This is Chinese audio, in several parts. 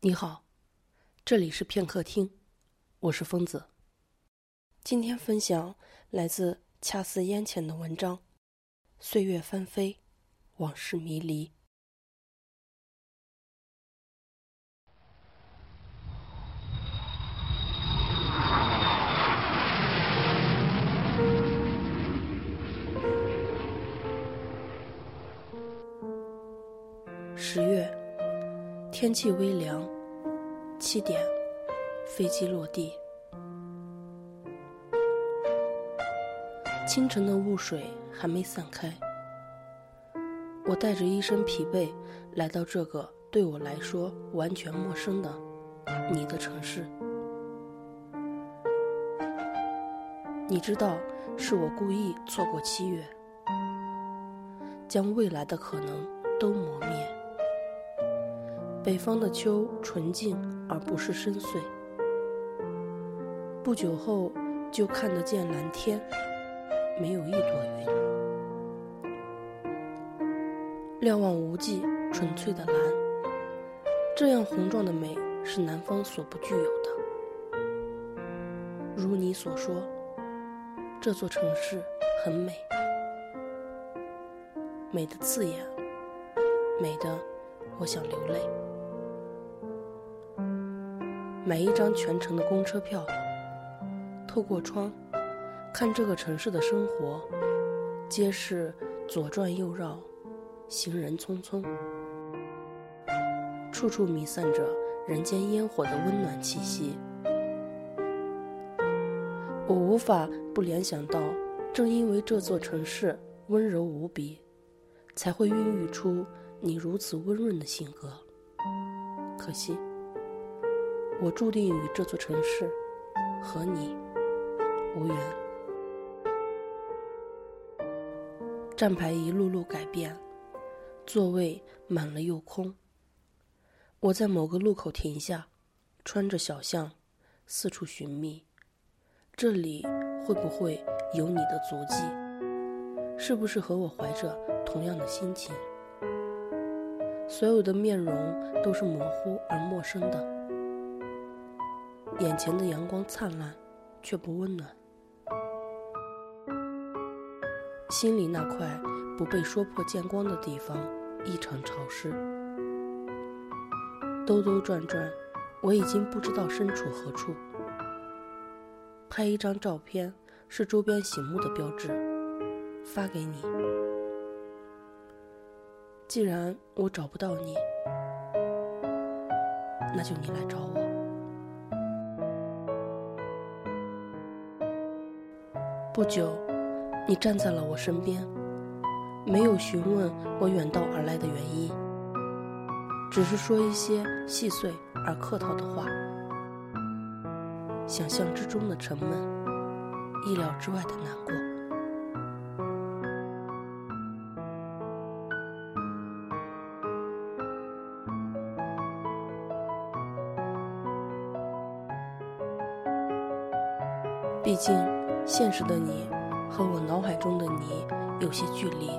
你好，这里是片刻听，我是疯子。今天分享来自恰似烟浅的文章《岁月翻飞，往事迷离》。天气微凉。七点，飞机落地。清晨的雾水还没散开，我带着一身疲惫来到这个对我来说完全陌生的你的城市。你知道，是我故意错过七月，将未来的可能都磨灭。北方的秋纯净而不是深邃，不久后就看得见蓝天，没有一朵云。瞭望无际纯粹的蓝，这样宏壮的美是南方所不具有的。如你所说，这座城市很美，美的刺眼，美的我想流泪。买一张全程的公车票，透过窗看这个城市的生活，街市左转右绕，行人匆匆，处处弥散着人间烟火的温暖气息。我无法不联想到，正因为这座城市温柔无比，才会孕育出你如此温润的性格。可惜。我注定与这座城市和你无缘。站牌一路路改变，座位满了又空。我在某个路口停下，穿着小巷，四处寻觅，这里会不会有你的足迹？是不是和我怀着同样的心情？所有的面容都是模糊而陌生的。眼前的阳光灿烂，却不温暖；心里那块不被说破见光的地方异常潮湿。兜兜转转，我已经不知道身处何处。拍一张照片是周边醒目的标志，发给你。既然我找不到你，那就你来找我。不久，你站在了我身边，没有询问我远道而来的原因，只是说一些细碎而客套的话。想象之中的沉闷，意料之外的难过。毕竟。现实的你和我脑海中的你有些距离，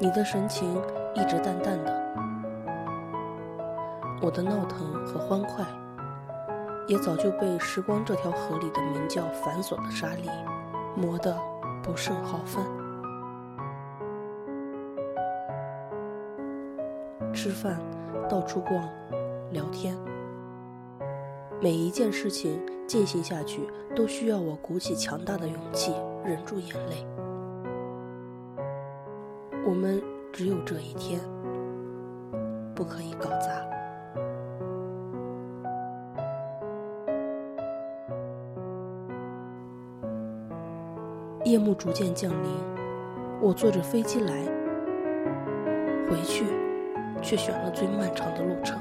你的神情一直淡淡的，我的闹腾和欢快也早就被时光这条河里的名叫繁琐的沙粒磨得不胜好分。吃饭，到处逛，聊天。每一件事情进行下去，都需要我鼓起强大的勇气，忍住眼泪。我们只有这一天，不可以搞砸。夜幕逐渐降临，我坐着飞机来，回去，却选了最漫长的路程。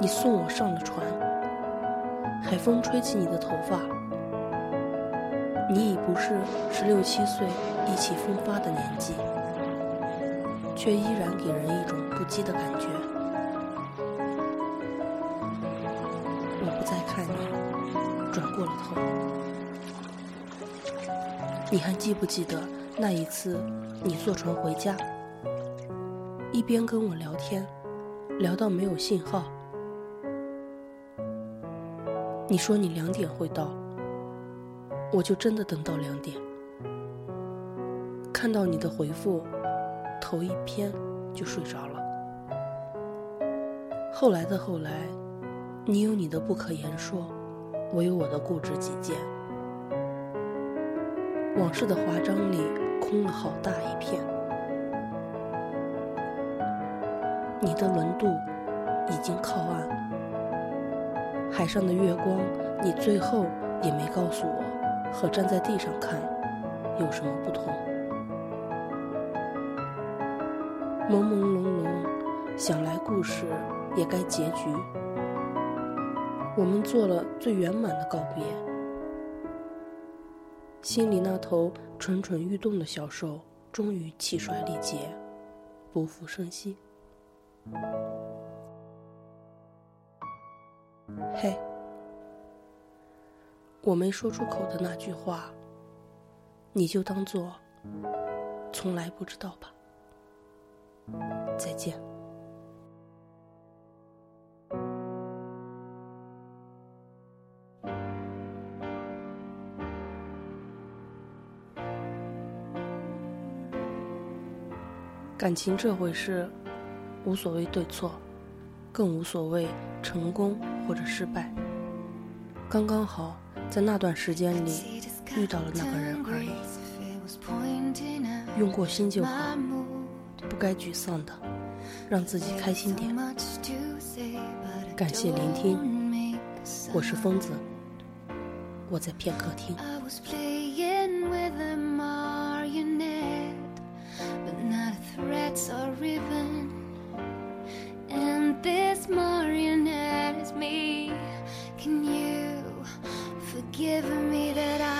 你送我上了船，海风吹起你的头发，你已不是十六七岁意气风发的年纪，却依然给人一种不羁的感觉。我不再看你，转过了头。你还记不记得那一次，你坐船回家，一边跟我聊天，聊到没有信号。你说你两点会到，我就真的等到两点。看到你的回复，头一偏就睡着了。后来的后来，你有你的不可言说，我有我的固执己见。往事的华章里空了好大一片，你的轮渡已经靠岸，海上的月光，你最后也没告诉我，和站在地上看有什么不同。朦朦胧胧，想来故事也该结局，我们做了最圆满的告别。心里那头蠢蠢欲动的小兽，终于气衰力竭，不复生息。嘿，我没说出口的那句话，你就当做从来不知道吧。再见。感情这回事，无所谓对错，更无所谓成功或者失败。刚刚好在那段时间里遇到了那个人而已。用过心就好，不该沮丧的，让自己开心点。感谢聆听，我是疯子，我在片刻听。Forgive me that I?